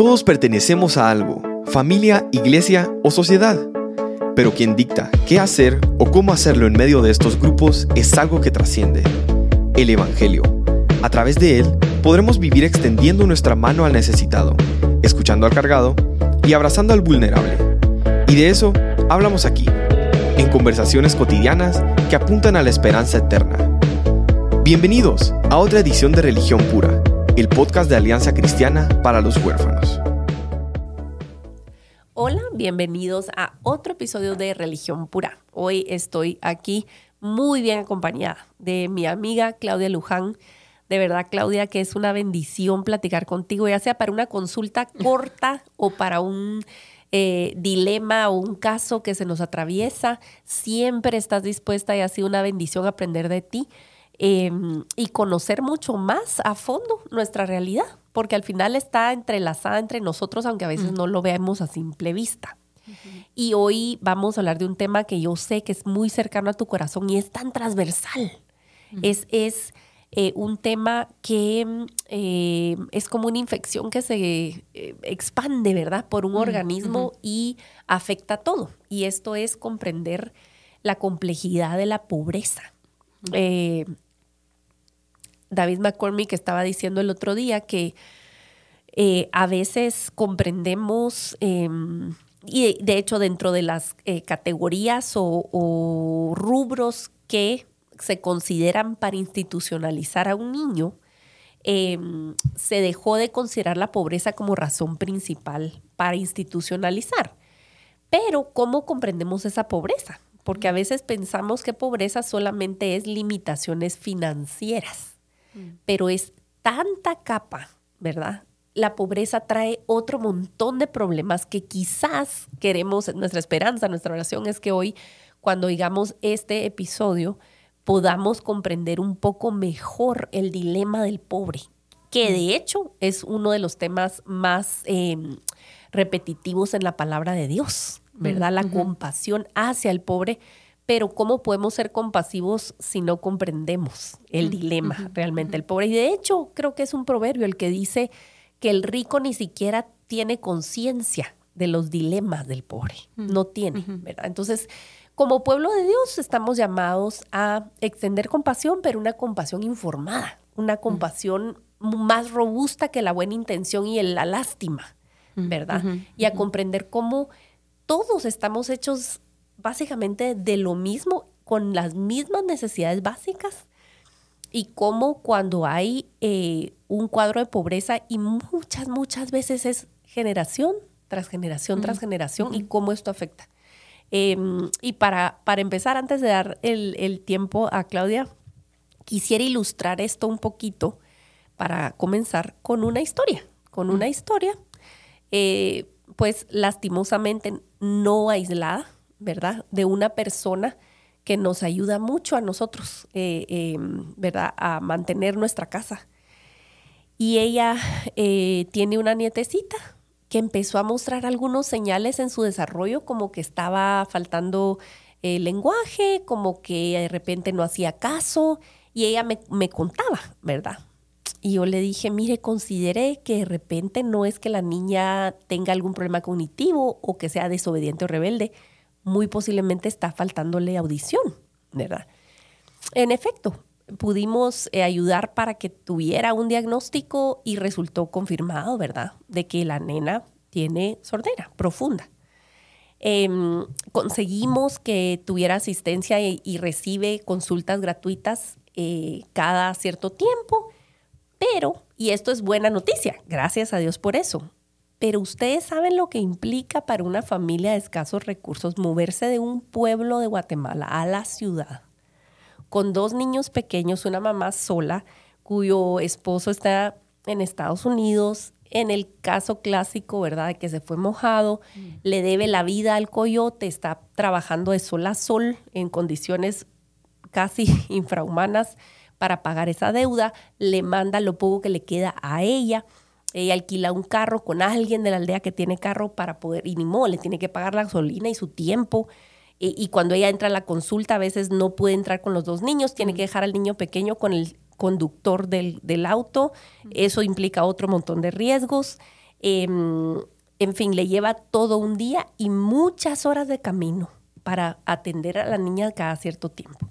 Todos pertenecemos a algo, familia, iglesia o sociedad. Pero quien dicta qué hacer o cómo hacerlo en medio de estos grupos es algo que trasciende. El Evangelio. A través de él podremos vivir extendiendo nuestra mano al necesitado, escuchando al cargado y abrazando al vulnerable. Y de eso hablamos aquí, en conversaciones cotidianas que apuntan a la esperanza eterna. Bienvenidos a otra edición de Religión Pura el podcast de Alianza Cristiana para los Huérfanos. Hola, bienvenidos a otro episodio de Religión Pura. Hoy estoy aquí muy bien acompañada de mi amiga Claudia Luján. De verdad, Claudia, que es una bendición platicar contigo, ya sea para una consulta corta o para un eh, dilema o un caso que se nos atraviesa. Siempre estás dispuesta y ha sido una bendición aprender de ti. Em, y conocer mucho más a fondo nuestra realidad, porque al final está entrelazada entre nosotros, aunque a veces no lo veamos a simple vista. Y hoy vamos a hablar de un tema que yo sé que es muy cercano a tu corazón y es tan transversal. Es, es eh, un tema que eh, es como una infección que se eh, expande, ¿verdad?, por un organismo y afecta a todo. Y esto es comprender la complejidad de la pobreza. David McCormick estaba diciendo el otro día que eh, a veces comprendemos, em, y de, hecho dentro de las eh, categorías o, rubros que se consideran para institucionalizar a un niño, em, se dejó de considerar la pobreza como razón principal para institucionalizar. Pero, ¿cómo comprendemos esa pobreza? Porque a veces pensamos que pobreza solamente es limitaciones financieras. Mm. pero es tanta capa, ¿verdad? La pobreza trae otro montón de problemas que quizás queremos, nuestra esperanza, nuestra oración es que hoy, cuando digamos este episodio, podamos comprender un poco mejor el dilema del pobre, que de mm. hecho es uno de los temas más em, repetitivos en la palabra de Dios, ¿verdad? Mm, la compasión hacia el pobre pero ¿cómo podemos ser compasivos si no comprendemos el dilema realmente del pobre? Y de hecho, creo que es un proverbio el que dice que el rico ni siquiera tiene conciencia de los dilemas del pobre, no tiene, ¿verdad? Entonces, como pueblo de Dios estamos llamados a extender compasión, pero una compasión informada, una compasión más robusta que la buena intención y la lástima, ¿verdad? Y a comprender cómo todos estamos hechos básicamente de lo mismo, con las mismas necesidades básicas. Y cómo cuando hay eh, un cuadro de pobreza y muchas, muchas veces es generación tras generación tras generación y cómo esto afecta. Em, y para, para empezar, antes de dar el, tiempo a Claudia, quisiera ilustrar esto un poquito para comenzar con una historia, con una historia, eh, pues lastimosamente no aislada, ¿verdad? De una persona que nos ayuda mucho a nosotros, eh, em, ¿verdad? A mantener nuestra casa. Y ella eh, tiene una nietecita que empezó a mostrar algunos señales en su desarrollo, como que estaba faltando el lenguaje, como que de repente no hacía caso, y ella me, me contaba, ¿verdad? Y yo le dije, mire, considere que de repente no es que la niña tenga algún problema cognitivo o que sea desobediente o rebelde, muy posiblemente está faltándole audición, ¿verdad? En efecto, pudimos eh, ayudar para que tuviera un diagnóstico y resultó confirmado, ¿verdad? De que la nena tiene sordera profunda. Em, conseguimos que tuviera asistencia y, recibe consultas gratuitas eh, cada cierto tiempo, pero, y esto es buena noticia, gracias a Dios por eso, pero ustedes saben lo que implica para una familia de escasos recursos moverse de un pueblo de Guatemala a la ciudad, con dos niños pequeños, una mamá sola, cuyo esposo está en Estados Unidos, en el caso clásico, ¿verdad?, de que se fue mojado, mm. le debe la vida al coyote, está trabajando de sol a sol en condiciones casi infrahumanas para pagar esa deuda, le manda lo poco que le queda a ella ella alquila un carro con alguien de la aldea que tiene carro para poder, y ni modo, le tiene que pagar la gasolina y su tiempo. Y, cuando ella entra a la consulta, a veces no puede entrar con los dos niños, tiene que dejar al niño pequeño con el conductor del, auto. Eso implica otro montón de riesgos. Em, en fin, le lleva todo un día y muchas horas de camino para atender a la niña cada cierto tiempo.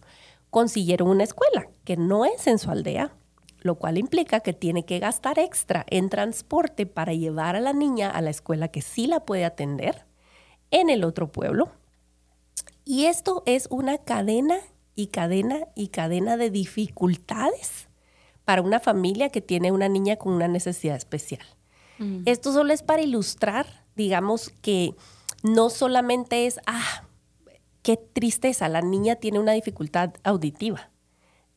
Consiguieron una escuela que no es en su aldea, lo cual implica que tiene que gastar extra en transporte para llevar a la niña a la escuela que sí la puede atender en el otro pueblo. Y esto es una cadena y cadena y cadena de dificultades para una familia que tiene una niña con una necesidad especial. Mm. Esto solo es para ilustrar, digamos, que no solamente es, ah, qué tristeza, la niña tiene una dificultad auditiva.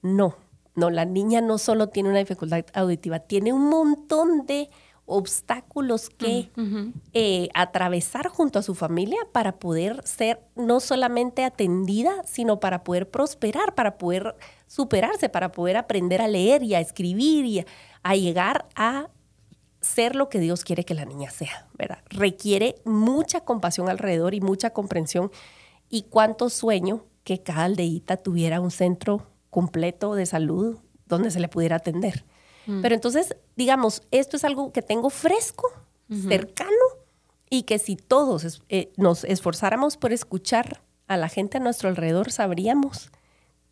No, no, la niña no solo tiene una dificultad auditiva, tiene un montón de obstáculos que eh, atravesar junto a su familia para poder ser no solamente atendida, sino para poder prosperar, para poder superarse, para poder aprender a leer y a escribir y a llegar a ser lo que Dios quiere que la niña sea, ¿verdad? Requiere mucha compasión alrededor y mucha comprensión. Y cuánto sueño que cada aldeíta tuviera un centro completo de salud donde se le pudiera atender. Mm. Pero entonces, digamos, esto es algo que tengo fresco, cercano, y que si todos eh, nos esforzáramos por escuchar a la gente a nuestro alrededor, sabríamos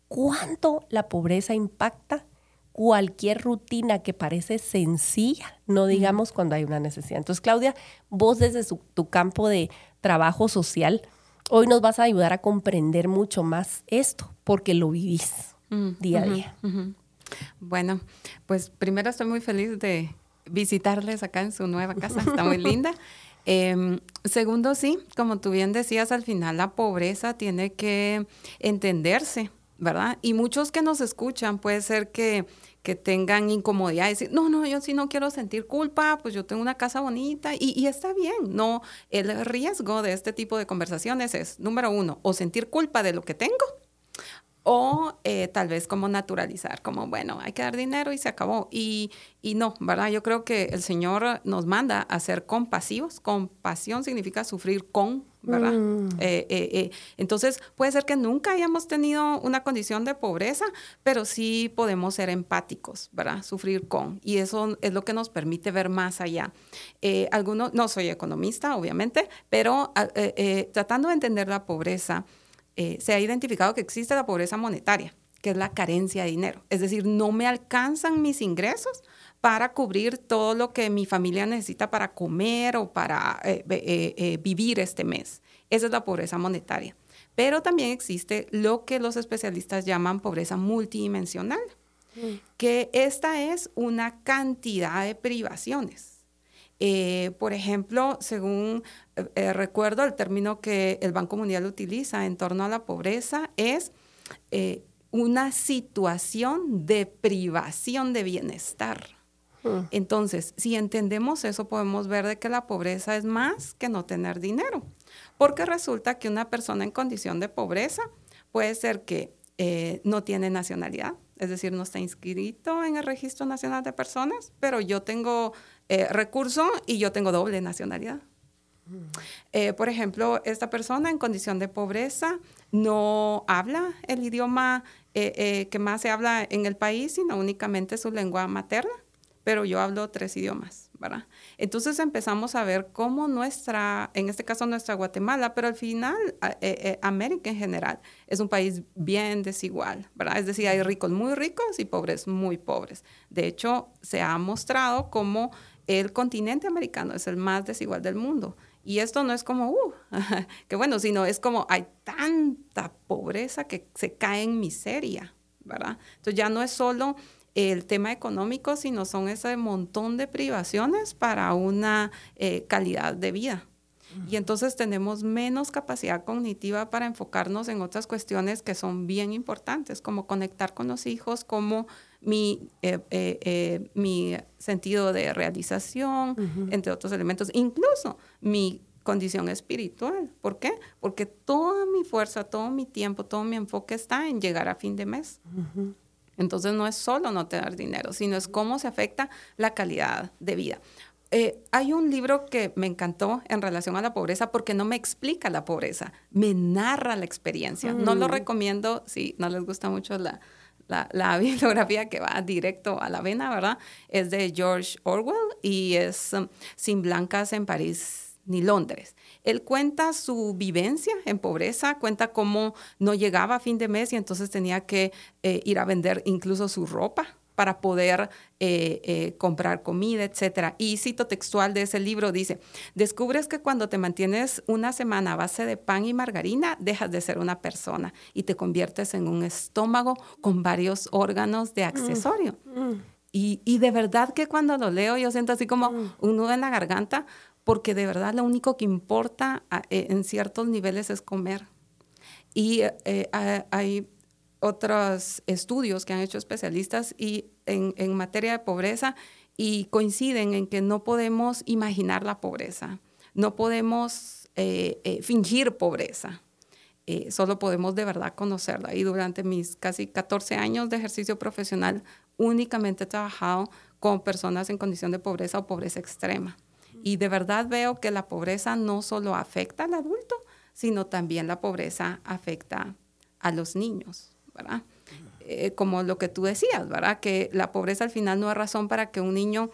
cuánto la pobreza impacta cualquier rutina que parece sencilla, no digamos cuando hay una necesidad. Entonces, Claudia, vos desde tu campo de trabajo social, hoy nos vas a ayudar a comprender mucho más esto, porque lo vivís mm, día a día. Bueno, pues primero estoy muy feliz de visitarles acá en su nueva casa, está muy linda. Em, segundo, sí, como tú bien decías, al final la pobreza tiene que entenderse ¿verdad? Y muchos que nos escuchan puede ser que, que tengan incomodidad, decir, no, no, yo sí no quiero sentir culpa, pues yo tengo una casa bonita y, y, está bien, no, el riesgo de este tipo de conversaciones es, número uno, o sentir culpa de lo que tengo, o eh, tal vez como naturalizar, como, bueno, hay que dar dinero y se acabó. Y, y, no, ¿verdad? Yo creo que el Señor nos manda a ser compasivos. Compasión significa sufrir con, ¿verdad? Mm. Eh, eh, entonces, puede ser que nunca hayamos tenido una condición de pobreza, pero sí podemos ser empáticos, ¿verdad? Sufrir con. Y eso es lo que nos permite ver más allá. algunos, no soy economista, obviamente, pero tratando de entender la pobreza, eh, se ha identificado que existe la pobreza monetaria, que es la carencia de dinero. Es decir, no me alcanzan mis ingresos para cubrir todo lo que mi familia necesita para comer o para eh, eh, vivir este mes. Esa es la pobreza monetaria. Pero también existe lo que los especialistas llaman pobreza multidimensional, mm. que esta es una cantidad de privaciones eh, por ejemplo, según eh, eh, recuerdo, el término que el Banco Mundial utiliza en torno a la pobreza es una situación de privación de bienestar. Hmm. Entonces, si entendemos eso, podemos ver de que la pobreza es más que no tener dinero, porque resulta que una persona en condición de pobreza puede ser que no tiene nacionalidad, es decir, no está inscrito en el Registro Nacional de Personas, pero yo tengo eh, recurso y yo tengo doble nacionalidad. Eh, por ejemplo, esta persona en condición de pobreza no habla el idioma eh, que más se habla en el país, sino únicamente su lengua materna, pero yo hablo tres idiomas, ¿verdad? Entonces empezamos a ver cómo nuestra, en este caso nuestra Guatemala, pero al final América en general es un país bien desigual, ¿verdad? Es decir, hay ricos muy ricos y pobres muy pobres. De hecho, se ha mostrado cómo el continente americano es el más desigual del mundo. Y esto no es como, uh, que bueno, sino es como hay tanta pobreza que se cae en miseria, ¿verdad? Entonces ya no es solo el tema económico, sino son ese montón de privaciones para una eh, calidad de vida. Y entonces tenemos menos capacidad cognitiva para enfocarnos en otras cuestiones que son bien importantes, como conectar con los hijos, como mi, eh, eh, eh, mi sentido de realización, entre otros elementos, incluso mi condición espiritual. ¿Por qué? Porque toda mi fuerza, todo mi tiempo, todo mi enfoque está en llegar a fin de mes. Entonces no es solo no tener dinero, sino es cómo se afecta la calidad de vida. hay un libro que me encantó en relación a la pobreza porque no me explica la pobreza, me narra la experiencia. No lo mm. recomiendo si no les gusta mucho la, la, bibliografía que va directo a la vena, ¿verdad? Es de George Orwell y es um, Sin blancas en París ni Londres. Él cuenta su vivencia en pobreza, cuenta cómo no llegaba a fin de mes y entonces tenía que eh, ir a vender incluso su ropa para poder eh, eh, comprar comida, etc. Y cito textual de ese libro, dice, descubres que cuando te mantienes una semana a base de pan y margarina, dejas de ser una persona y te conviertes en un estómago con varios órganos de accesorio. Mm, mm. Y, de verdad que cuando lo leo yo siento así como mm. un nudo en la garganta, porque de verdad lo único que importa eh, en ciertos niveles es comer. Y hay otros estudios que han hecho especialistas y en, materia de pobreza y coinciden en que no podemos imaginar la pobreza, no podemos eh, eh, fingir pobreza, eh, solo podemos de verdad conocerla. Y durante mis casi 14 años de ejercicio profesional, únicamente he trabajado con personas en condición de pobreza o pobreza extrema. Y de verdad veo que la pobreza no solo afecta al adulto, sino también la pobreza afecta a los niños. ¿Verdad? Eh, como lo que tú decías, ¿verdad? Que la pobreza al final no es razón para que un niño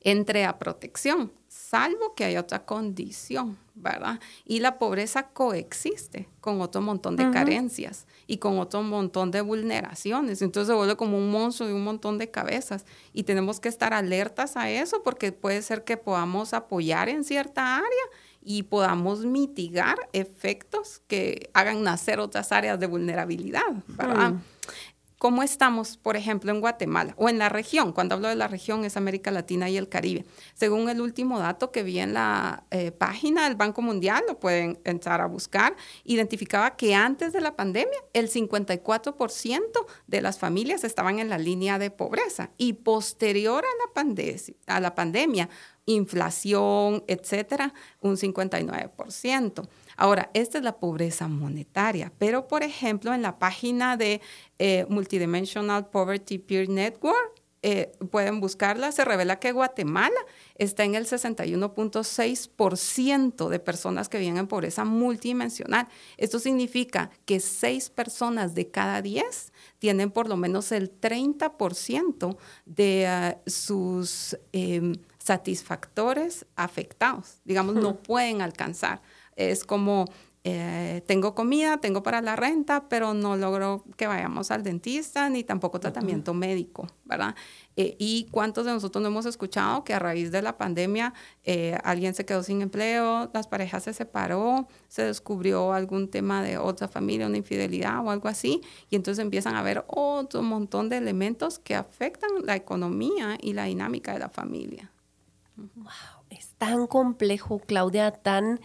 entre a protección, salvo que haya otra condición, ¿verdad? Y la pobreza coexiste con otro montón de carencias y con otro montón de vulneraciones. Entonces se vuelve como un monstruo de un montón de cabezas. Y tenemos que estar alertas a eso porque puede ser que podamos apoyar en cierta área y podamos mitigar efectos que hagan nacer otras áreas de vulnerabilidad, ¿verdad? ¿Cómo estamos, por ejemplo, en Guatemala o en la región? Cuando hablo de la región es América Latina y el Caribe. Según el último dato que vi en la eh, página del Banco Mundial, lo pueden entrar a buscar, identificaba que antes de la pandemia el 54% de las familias estaban en la línea de pobreza y posterior a la, a la pandemia inflación, etcétera, un 59%. Ahora, esta es la pobreza monetaria, pero por ejemplo, en la página de eh, Multidimensional Poverty Peer Network, eh, pueden buscarla, se revela que Guatemala está en el 61.6% de personas que viven en pobreza multidimensional. Esto significa que 6 personas de cada 10 tienen por lo menos el 30% de ah, sus em, satisfactores afectados, digamos, no pueden alcanzar. Es como, eh, tengo comida, tengo para la renta, pero no logro que vayamos al dentista ni tampoco tratamiento médico, ¿verdad? Eh, y cuántos de nosotros no hemos escuchado que a raíz de la pandemia eh, alguien se quedó sin empleo, las parejas se separó, se descubrió algún tema de otra familia, una infidelidad o algo así, y entonces empiezan a haber otro montón de elementos que afectan la economía y la dinámica de la familia. Wow, es tan complejo, Claudia, tan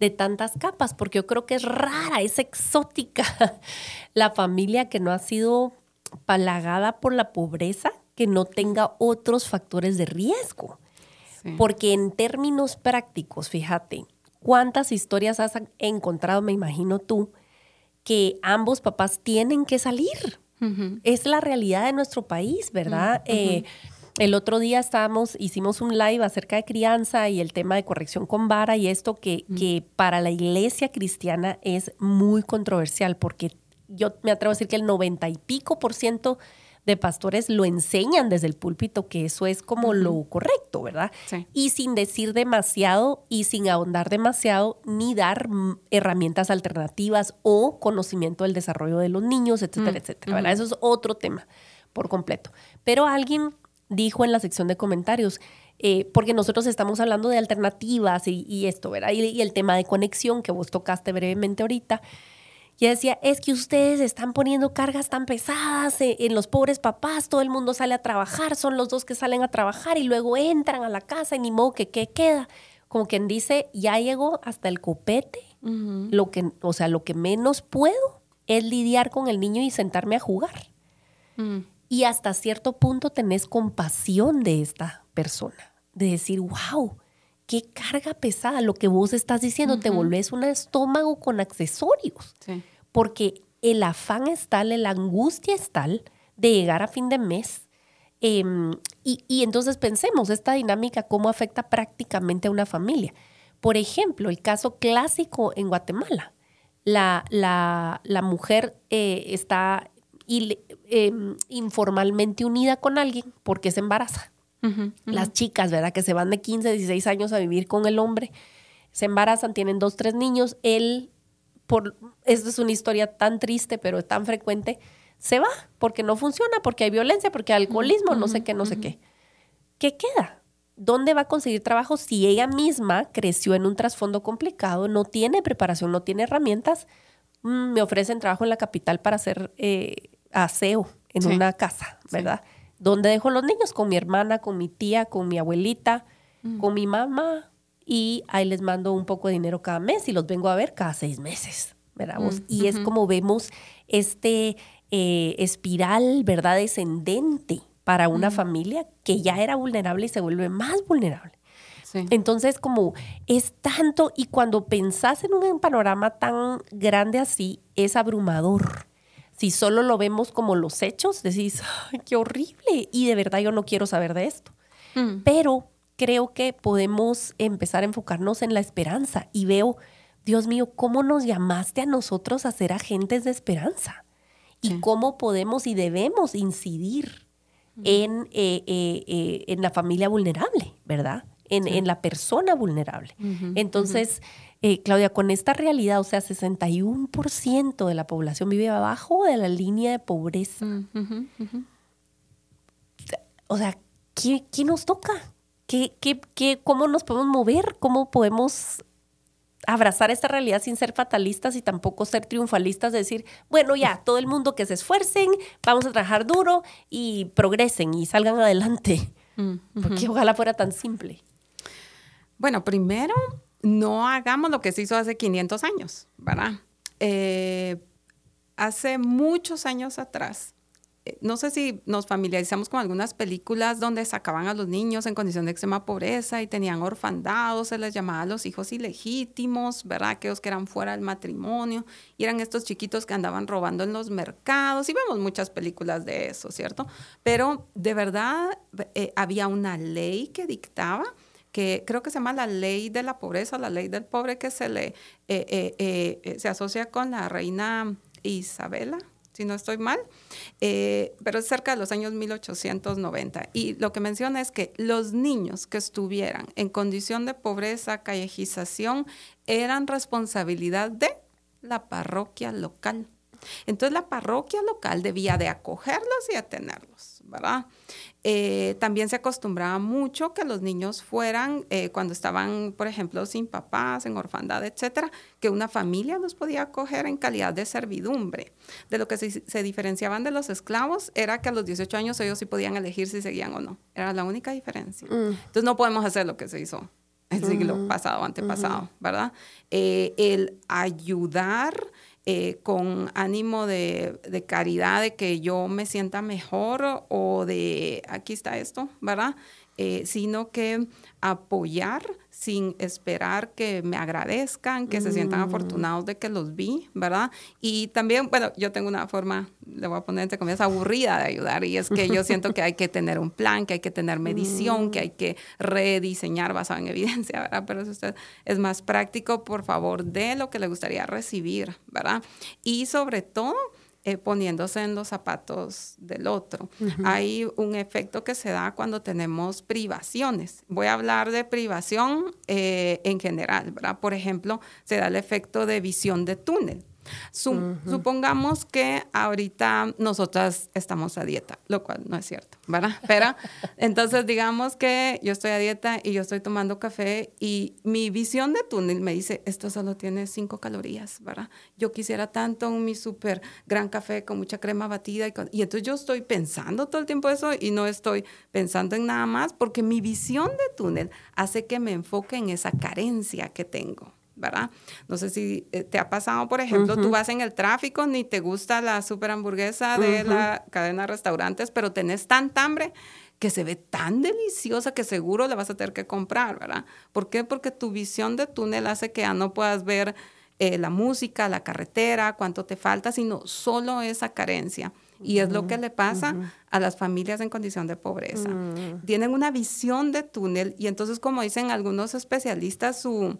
de tantas capas, porque yo creo que es rara, es exótica la familia que no ha sido palagada por la pobreza, que no tenga otros factores de riesgo. Porque en términos prácticos, fíjate, ¿cuántas historias has encontrado, me imagino tú, que ambos papás tienen que salir? Es la realidad de nuestro país, ¿verdad? El otro día estábamos, hicimos un live acerca de crianza y el tema de corrección con vara y esto que, que para la iglesia cristiana es muy controversial porque yo me atrevo a decir que el noventa y pico por ciento de pastores lo enseñan desde el púlpito que eso es como lo correcto, ¿verdad? Y sin decir demasiado y sin ahondar demasiado ni dar herramientas alternativas o conocimiento del desarrollo de los niños, etcétera, mm, etcétera, ¿verdad? Eso es otro tema por completo. Pero alguien dijo en la sección de comentarios, eh, porque nosotros estamos hablando de alternativas y, esto, ¿verdad? Y, el tema de conexión que vos tocaste brevemente ahorita. Y decía, es que ustedes están poniendo cargas tan pesadas en, en los pobres papás, todo el mundo sale a trabajar, son los dos que salen a trabajar y luego entran a la casa y ni modo que qué queda. Como quien dice, ya llegó hasta el copete, lo que, o sea, lo que menos puedo es lidiar con el niño y sentarme a jugar. Mm y hasta cierto punto tenés compasión de esta persona, de decir, wow, qué carga pesada lo que vos estás diciendo, te volvés un estómago con accesorios, porque el afán es tal, la angustia es tal de llegar a fin de mes. Em, y, entonces pensemos esta dinámica, cómo afecta prácticamente a una familia. Por ejemplo, el caso clásico en Guatemala. La, la, mujer eh, está y, em, informalmente unida con alguien porque se embaraza. Las chicas, ¿verdad? Que se van de 15, 16 años a vivir con el hombre, se embarazan, tienen dos, tres niños, él, por, esta es una historia tan triste, pero tan frecuente, se va porque no funciona, porque hay violencia, porque hay alcoholismo, no sé qué, no sé qué. ¿Qué queda? ¿Dónde va a conseguir trabajo si ella misma creció en un trasfondo complicado, no tiene preparación, no tiene herramientas? Mm, me ofrecen trabajo en la capital para hacer eh, aseo en una casa, ¿verdad? ¿Dónde dejo los niños? Con mi hermana, con mi tía, con mi abuelita, mm. con mi mamá. Y ahí les mando un poco de dinero cada mes y los vengo a ver cada seis meses, ¿verdad? Mm, y es como vemos este eh, espiral, ¿verdad? Descendente para una mm. familia que ya era vulnerable y se vuelve más vulnerable. Entonces, como es tanto, y cuando pensás en un panorama tan grande así, es abrumador si solo lo vemos como los hechos, decís, Ay, qué horrible. Y de verdad yo no quiero saber de esto. Mm. Pero creo que podemos empezar a enfocarnos en la esperanza. Y veo, Dios mío, ¿cómo nos llamaste a nosotros a ser agentes de esperanza? Y cómo podemos y debemos incidir en, eh, eh, eh, en la familia vulnerable, ¿verdad? En, en la persona vulnerable. Entonces, eh, Claudia, con esta realidad, o sea, 61% de la población vive abajo de la línea de pobreza. Mm, o sea, ¿qué, nos toca? ¿Qué, qué, cómo nos podemos mover? ¿Cómo podemos abrazar esta realidad sin ser fatalistas y tampoco ser triunfalistas, de decir, bueno, ya, todo el mundo que se esfuercen, vamos a trabajar duro y progresen y salgan adelante. Mm, Porque ojalá fuera tan simple. Bueno, primero no hagamos lo que se hizo hace 500 años, ¿verdad? Eh, hace muchos años atrás, eh, no sé si nos familiarizamos con algunas películas donde sacaban a los niños en condición de extrema pobreza y tenían orfandados, se les llamaba a los hijos ilegítimos, ¿verdad? Aquellos que eran fuera del matrimonio, y eran estos chiquitos que andaban robando en los mercados, y vemos muchas películas de eso, ¿cierto? Pero de verdad eh, había una ley que dictaba que creo que se llama la ley de la pobreza, la ley del pobre, que se le eh, eh, eh, se asocia con la reina Isabela, si no estoy mal, pero es cerca de los años 1890. Y lo que menciona es que los niños que estuvieran en condición de pobreza, callejización, eran responsabilidad de la parroquia local. Entonces la parroquia local debía de acogerlos y atenerlos, ¿verdad? Eh, también se acostumbraba mucho que los niños fueran, eh, cuando estaban, por ejemplo, sin papás, en orfandad, etcétera, que una familia los podía acoger en calidad de servidumbre. De lo que se, diferenciaban de los esclavos era que a los 18 años ellos sí podían elegir si seguían o no. Era la única diferencia. Mm. Entonces no podemos hacer lo que se hizo el siglo mm. pasado, antepasado, ¿verdad? Eh, el ayudar eh, con ánimo de, caridad, de que yo me sienta mejor o de, aquí está esto, ¿verdad? Eh, sino que apoyar sin esperar que me agradezcan, que se sientan mm. afortunados de que los vi, ¿verdad? Y también, bueno, yo tengo una forma, le voy a poner entre comillas, aburrida de ayudar, y es que yo siento que hay que tener un plan, que hay que tener medición, que hay que rediseñar basado en evidencia, ¿verdad? Pero si usted es más práctico, por favor, de lo que le gustaría recibir, ¿verdad? Y sobre todo, eh, poniéndose en los zapatos del otro. Hay un efecto que se da cuando tenemos privaciones. Voy a hablar de privación eh, en general, ¿verdad? Por ejemplo, se da el efecto de visión de túnel. Supongamos que ahorita nosotras estamos a dieta, lo cual no es cierto, ¿verdad? Pero entonces digamos que yo estoy a dieta y yo estoy tomando café y mi visión de túnel me dice, esto solo tiene cinco calorías, ¿verdad? Yo quisiera tanto un mi súper gran café con mucha crema batida y, y entonces yo estoy pensando todo el tiempo eso y no estoy pensando en nada más porque mi visión de túnel hace que me enfoque en esa carencia que tengo. ¿Verdad? No sé si eh, te ha pasado, por ejemplo, tú vas en el tráfico, ni te gusta la super hamburguesa de la cadena de restaurantes, pero tenés tanta hambre que se ve tan deliciosa que seguro la vas a tener que comprar, ¿verdad? ¿Por qué? Porque tu visión de túnel hace que ya no puedas ver eh, la música, la carretera, cuánto te falta, sino solo esa carencia. Y es lo que le pasa a las familias en condición de pobreza. Tienen una visión de túnel y entonces, como dicen algunos especialistas, su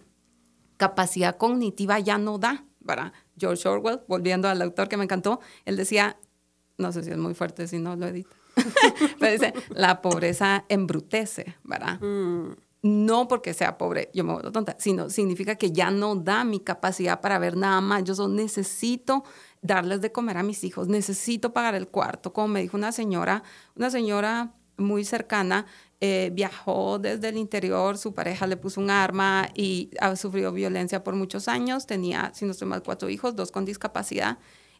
capacidad cognitiva ya no da, ¿verdad? George Orwell, volviendo al autor que me encantó, él decía, no sé si es muy fuerte si no lo edito, pero dice, la pobreza embrutece, ¿verdad? Mm. No porque sea pobre, yo me vuelvo tonta, sino significa que ya no da mi capacidad para ver nada más. Yo solo necesito darles de comer a mis hijos, necesito pagar el cuarto. Como me dijo una señora, una señora muy cercana, eh, viajó desde el interior, su pareja le puso un arma y ha sufrido violencia por muchos años, tenía, si no estoy mal, cuatro hijos, dos con discapacidad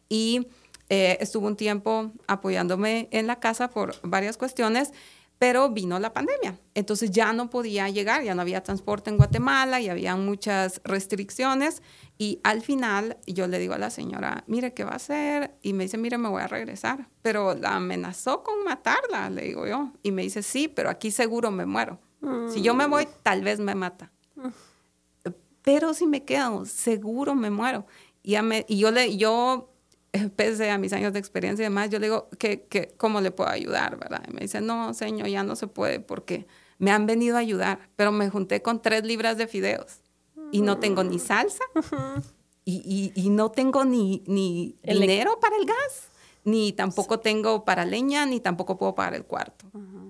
y eh, estuvo un tiempo apoyándome en la casa por varias cuestiones pero vino la pandemia. Entonces ya no podía llegar, ya no había transporte en Guatemala y había muchas restricciones. Y al final yo le digo a la señora, mire, ¿qué va a hacer? Y me dice, mire, me voy a regresar. Pero la amenazó con matarla, le digo yo. Y me dice, sí, pero aquí seguro me muero. Si yo me voy, tal vez me mata. Pero si me quedo, seguro me muero. Y, me, y yo, le, yo pese a mis años de experiencia y demás, yo le digo, que, ¿cómo le puedo ayudar? ¿verdad? Y me dice, no, señor, ya no se puede porque me han venido a ayudar, pero me junté con tres libras de fideos y no tengo ni salsa y, y, no tengo ni, ni dinero para el gas, ni tampoco tengo para leña, ni tampoco puedo pagar el cuarto.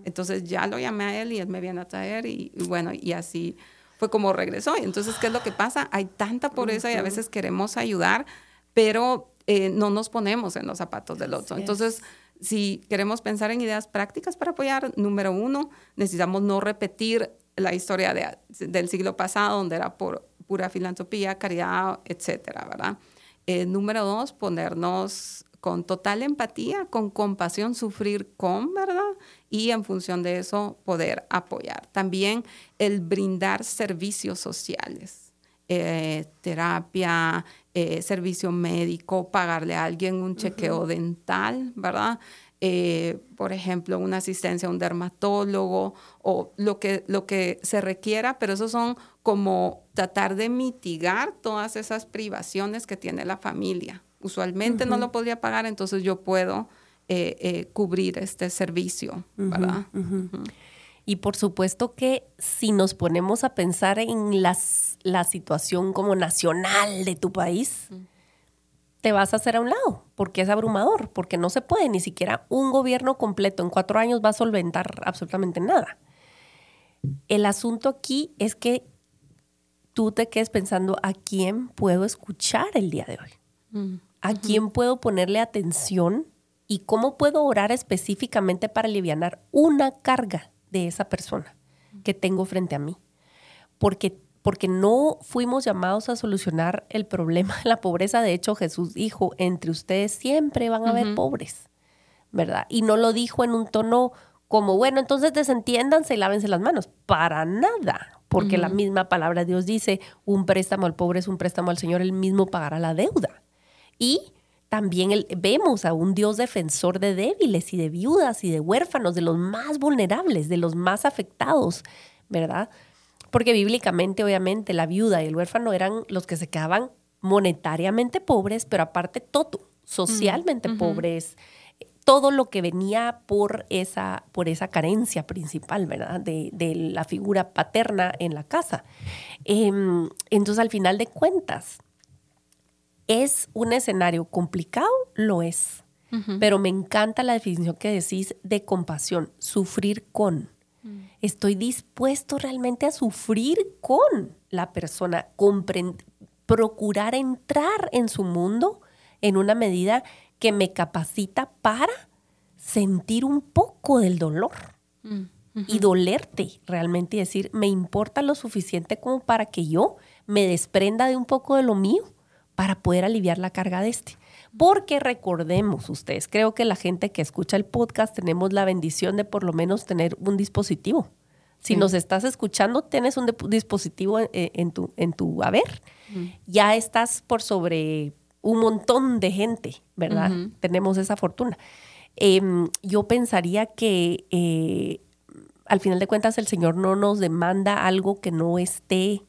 Entonces ya lo llamé a él y él me viene a traer y, bueno, y así fue como regresó. Entonces, ¿qué es lo que pasa? Hay tanta pobreza y a veces queremos ayudar, pero eh, no nos ponemos en los zapatos del otro. Entonces, si queremos pensar en ideas prácticas para apoyar, número uno, necesitamos no repetir la historia del siglo pasado, donde era por pura filantropía, caridad, etcétera, ¿verdad? Eh, número dos, ponernos con total empatía, con compasión, sufrir con, ¿verdad? Y en función de eso poder apoyar. También el brindar servicios sociales, eh, terapia, eh, servicio médico, pagarle a alguien un chequeo dental, ¿verdad? Eh, por ejemplo, una asistencia a un dermatólogo o lo que, lo que se requiera, pero eso son como tratar de mitigar todas esas privaciones que tiene la familia. Usualmente no lo podría pagar, entonces yo puedo eh, cubrir este servicio, ¿verdad? Y por supuesto que si nos ponemos a pensar en las, la situación como nacional de tu país, te vas a hacer a un lado, porque es abrumador, porque no se puede, ni siquiera un gobierno completo en cuatro años va a solventar absolutamente nada. El asunto aquí es que tú te quedes pensando a quién puedo escuchar el día de hoy, a quién puedo ponerle atención y cómo puedo orar específicamente para aliviar una carga de esa persona que tengo frente a mí. Porque, porque no fuimos llamados a solucionar el problema de la pobreza. De hecho, Jesús dijo, entre ustedes siempre van a haber pobres, ¿verdad? Y no lo dijo en un tono como, bueno, entonces desentiéndanse y lávense las manos. Para nada, porque la misma palabra de Dios dice, un préstamo al pobre es un préstamo al Señor, él mismo pagará la deuda. Y también vemos a un Dios defensor de débiles y de viudas y de huérfanos, de los más vulnerables, de los más afectados, ¿verdad? Porque bíblicamente, obviamente, la viuda y el huérfano eran los que se quedaban monetariamente pobres, pero aparte todo, socialmente pobres, todo lo que venía por esa, por esa carencia principal, ¿verdad? De, la figura paterna en la casa. Em, entonces, al final de cuentas, ¿Es un escenario complicado? Lo es. Pero me encanta la definición que decís de compasión, sufrir con. Mm. Estoy dispuesto realmente a sufrir con la persona, procurar entrar en su mundo en una medida que me capacita para sentir un poco del dolor mm, y dolerte realmente y decir, me importa lo suficiente como para que yo me desprenda de un poco de lo mío para poder aliviar la carga de este. Porque recordemos ustedes, creo que la gente que escucha el podcast tenemos la bendición de por lo menos tener un dispositivo. Si nos estás escuchando, tienes un dispositivo eh, en, tu, en tu haber. Ya estás por sobre un montón de gente, ¿verdad? Tenemos esa fortuna. Em, yo pensaría que eh, al final de cuentas el Señor no nos demanda algo que no esté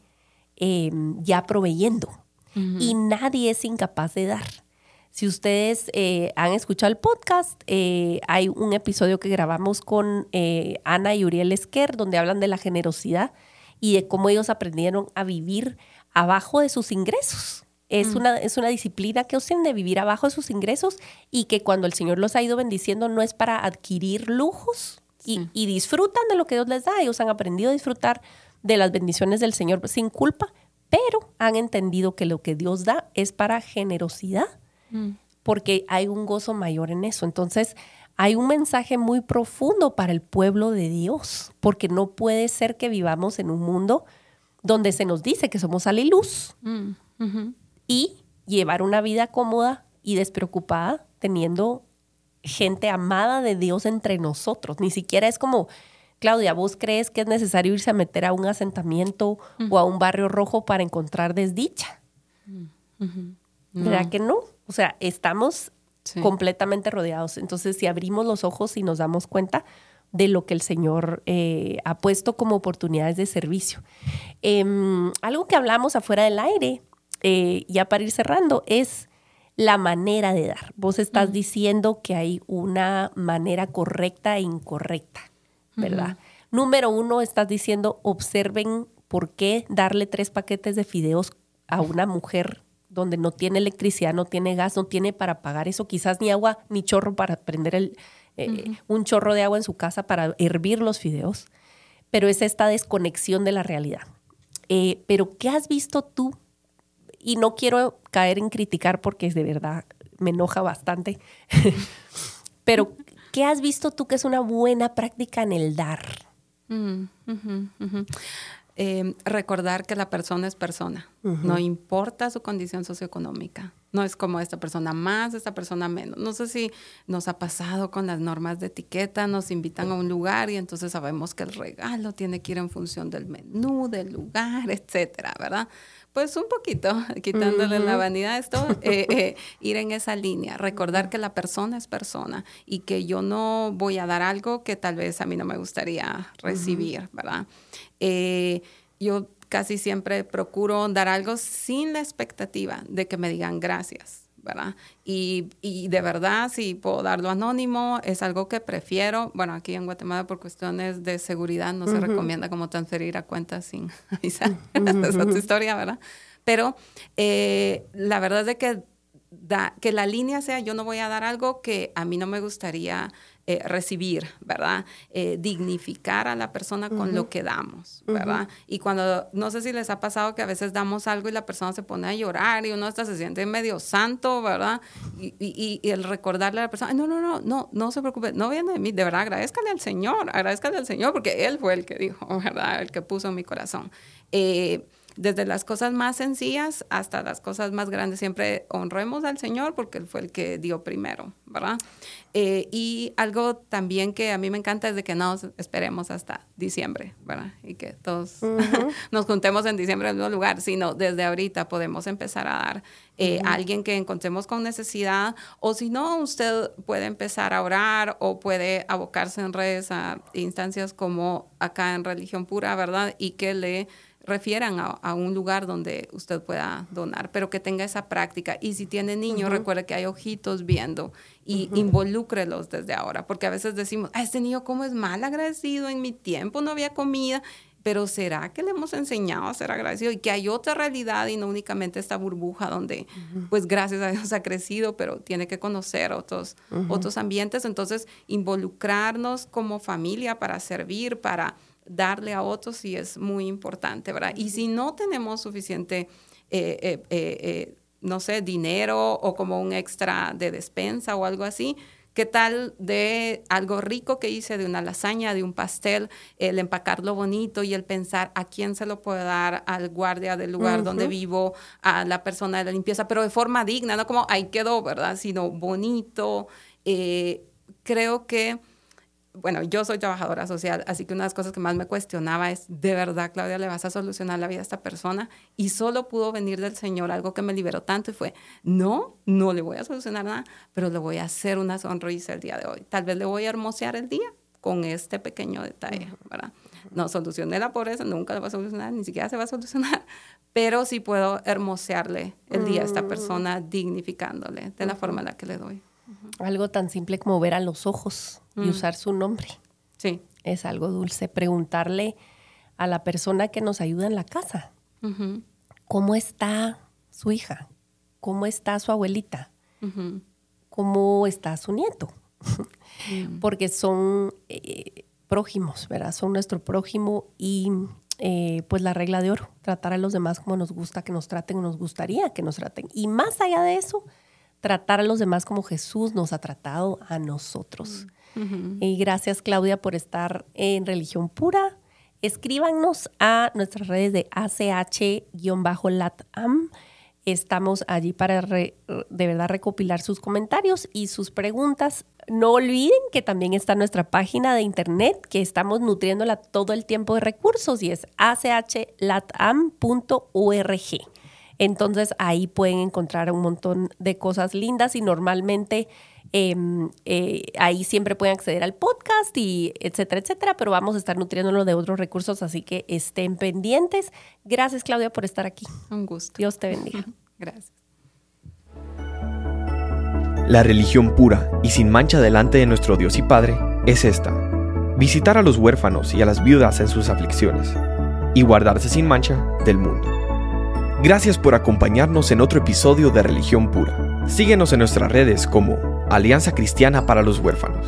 em, ya proveyendo, y nadie es incapaz de dar. Si ustedes eh, han escuchado el podcast, eh, hay un episodio que grabamos con eh, Ana y Uriel Esquer, donde hablan de la generosidad y de cómo ellos aprendieron a vivir abajo de sus ingresos, Es, una, es una disciplina que usen de vivir abajo de sus ingresos y que cuando el Señor los ha ido bendiciendo no es para adquirir lujos y, y disfrutan de lo que Dios les da. Ellos han aprendido a disfrutar de las bendiciones del Señor sin culpa, pero han entendido que lo que Dios da es para generosidad, porque hay un gozo mayor en eso. Entonces, hay un mensaje muy profundo para el pueblo de Dios, porque no puede ser que vivamos en un mundo donde se nos dice que somos sal y luz y llevar una vida cómoda y despreocupada teniendo gente amada de Dios entre nosotros. Ni siquiera es como, Claudia, ¿vos crees que es necesario irse a meter a un asentamiento o a un barrio rojo para encontrar desdicha? ¿Verdad que no? O sea, estamos completamente rodeados. Entonces, si abrimos los ojos y nos damos cuenta de lo que el Señor eh, ha puesto como oportunidades de servicio. Em, algo que hablamos afuera del aire, eh, ya para ir cerrando, es la manera de dar. Vos estás diciendo que hay una manera correcta e incorrecta, ¿verdad? Número uno, estás diciendo, observen por qué darle tres paquetes de fideos a una mujer donde no tiene electricidad, no tiene gas, no tiene para pagar eso, quizás ni agua ni chorro para prender el, eh, un chorro de agua en su casa para hervir los fideos, pero es esta desconexión de la realidad. Eh, pero ¿qué has visto tú? Y no quiero caer en criticar porque de verdad me enoja bastante, pero ¿qué has visto tú que es una buena práctica en el dar? Mm, Em, recordar que la persona es persona, no importa su condición socioeconómica. No es como esta persona más, esta persona menos. No sé si nos ha pasado con las normas de etiqueta, nos invitan a un lugar y entonces sabemos que el regalo tiene que ir en función del menú, del lugar, etcétera, ¿verdad? Pues un poquito, quitándole la vanidad a esto, eh, eh, ir en esa línea, recordar que la persona es persona y que yo no voy a dar algo que tal vez a mí no me gustaría recibir, ¿verdad? Eh, yo casi siempre procuro dar algo sin la expectativa de que me digan gracias. ¿verdad? Y, y, de verdad, si puedo darlo anónimo, es algo que prefiero. Bueno, aquí en Guatemala por cuestiones de seguridad no se recomienda como transferir a cuentas sin avisar. Esa es otra historia, ¿verdad? Pero eh, la verdad es de que, da, que la línea sea yo no voy a dar algo que a mí no me gustaría eh, recibir, ¿verdad? Eh, dignificar a la persona con lo que damos, ¿verdad? Y cuando, no sé si les ha pasado que a veces damos algo y la persona se pone a llorar y uno hasta se siente medio santo, ¿verdad? Y, y, y el recordarle a la persona, no, no, no, no, no se preocupe, no viene de mí, de verdad, agradezcale al Señor, agradezcale al Señor, porque Él fue el que dijo, ¿verdad? El que puso en mi corazón. Eh, desde las cosas más sencillas hasta las cosas más grandes. Siempre honremos al Señor porque Él fue el que dio primero, ¿verdad? Eh, y algo también que a mí me encanta es de que no esperemos hasta diciembre, ¿verdad? Y que todos nos juntemos en diciembre en un lugar, sino desde ahorita podemos empezar a dar eh, a alguien que encontremos con necesidad, o si no, usted puede empezar a orar o puede abocarse en redes a instancias como acá en Religión Pura, ¿verdad? Y que le refieran a, un lugar donde usted pueda donar, pero que tenga esa práctica. Y si tiene niños, recuerde que hay ojitos viendo y involúcrelos desde ahora, porque a veces decimos, a este niño cómo es mal agradecido, en mi tiempo no había comida, pero ¿será que le hemos enseñado a ser agradecido y que hay otra realidad y no únicamente esta burbuja donde, pues gracias a Dios ha crecido, pero tiene que conocer otros, otros ambientes? Entonces, involucrarnos como familia para servir, para darle a otros sí es muy importante, ¿verdad? Y si no tenemos suficiente, eh, eh, eh, no sé, dinero o como un extra de despensa o algo así, ¿Qué tal de algo rico que hice, de una lasaña, de un pastel, el empacarlo bonito y el pensar a quién se lo puedo dar, al guardia del lugar donde vivo, a la persona de la limpieza, pero de forma digna, no como ahí quedó, ¿verdad? Sino bonito. creo que bueno, yo soy trabajadora social, así que una de las cosas que más me cuestionaba es, ¿de verdad, Claudia, le vas a solucionar la vida a esta persona? Y solo pudo venir del Señor algo que me liberó tanto y fue, no, no le voy a solucionar nada, pero le voy a hacer una sonrisa el día de hoy. Tal vez le voy a hermosear el día con este pequeño detalle, ¿verdad? No solucioné la pobreza, nunca la va a solucionar, ni siquiera se va a solucionar, pero sí puedo hermosearle el día a esta mm. persona, dignificándole de la forma en la que le doy. Algo tan simple como ver a los ojos y mm. usar su nombre. Sí. Es algo dulce. Preguntarle a la persona que nos ayuda en la casa, ¿cómo está su hija? cómo está su abuelita, cómo está su nieto, porque son eh, prójimos, ¿verdad? Son nuestro prójimo y eh, pues la regla de oro, tratar a los demás como nos gusta que nos traten o nos gustaría que nos traten. Y más allá de eso, tratar a los demás como Jesús nos ha tratado a nosotros. Y gracias Claudia por estar en Religión Pura. Escríbanos a nuestras redes de ACH-LATAM. Estamos allí para de verdad recopilar sus comentarios y sus preguntas. No olviden que también está nuestra página de internet, que estamos nutriéndola todo el tiempo de recursos y es achlatam.org. Entonces ahí pueden encontrar un montón de cosas lindas y normalmente Em, eh, ahí siempre pueden acceder al podcast y etcétera, etcétera, pero vamos a estar nutriéndolo de otros recursos, así que estén pendientes. Gracias, Claudia, por estar aquí. Un gusto. Dios te bendiga. Gracias. La religión pura y sin mancha delante de nuestro Dios y Padre es esta. Visitar a los huérfanos y a las viudas en sus aflicciones y guardarse sin mancha del mundo. Gracias por acompañarnos en otro episodio de Religión Pura. Síguenos en nuestras redes como Alianza Cristiana para los Huérfanos.